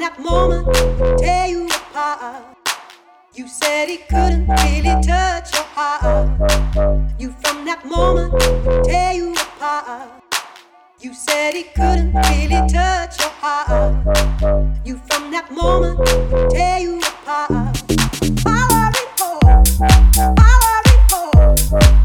that moment tear you apart. You said he couldn't really touch your heart. You from that moment tear you apart. You said he couldn't really touch your heart. You from that moment tear you apart. Valerie Paul, Valerie Paul.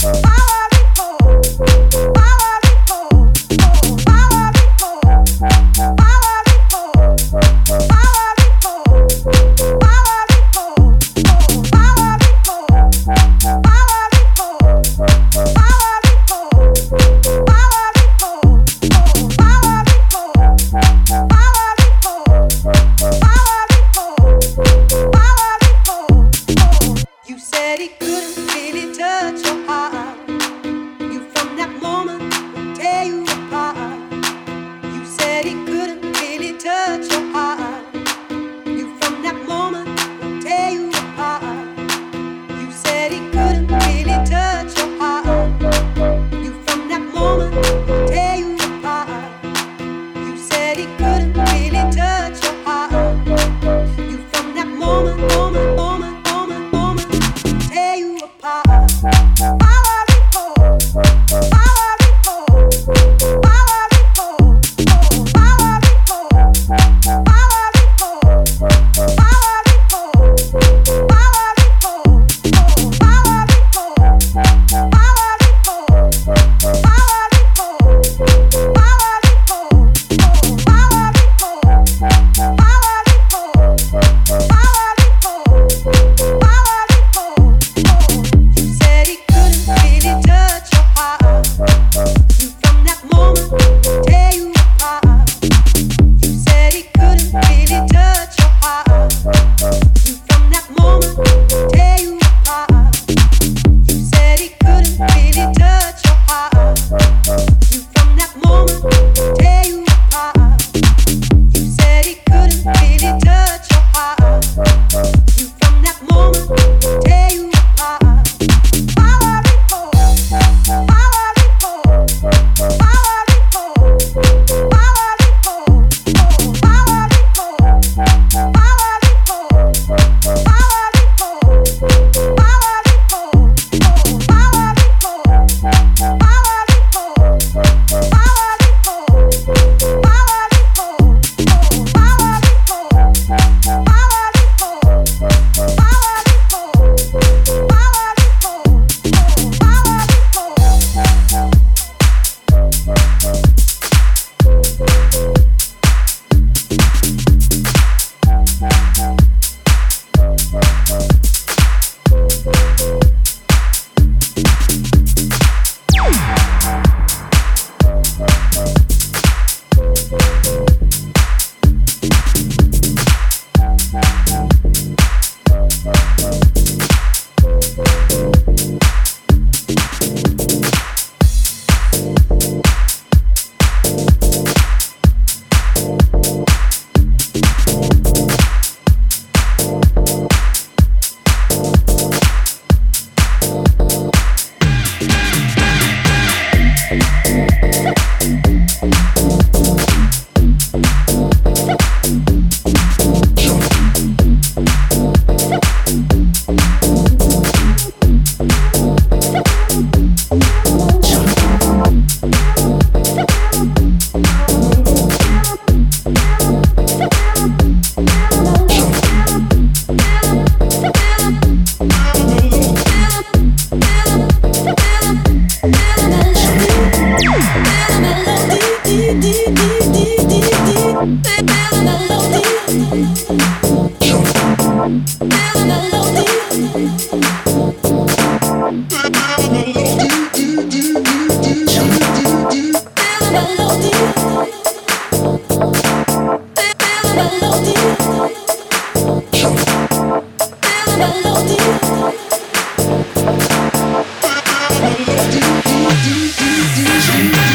Systematic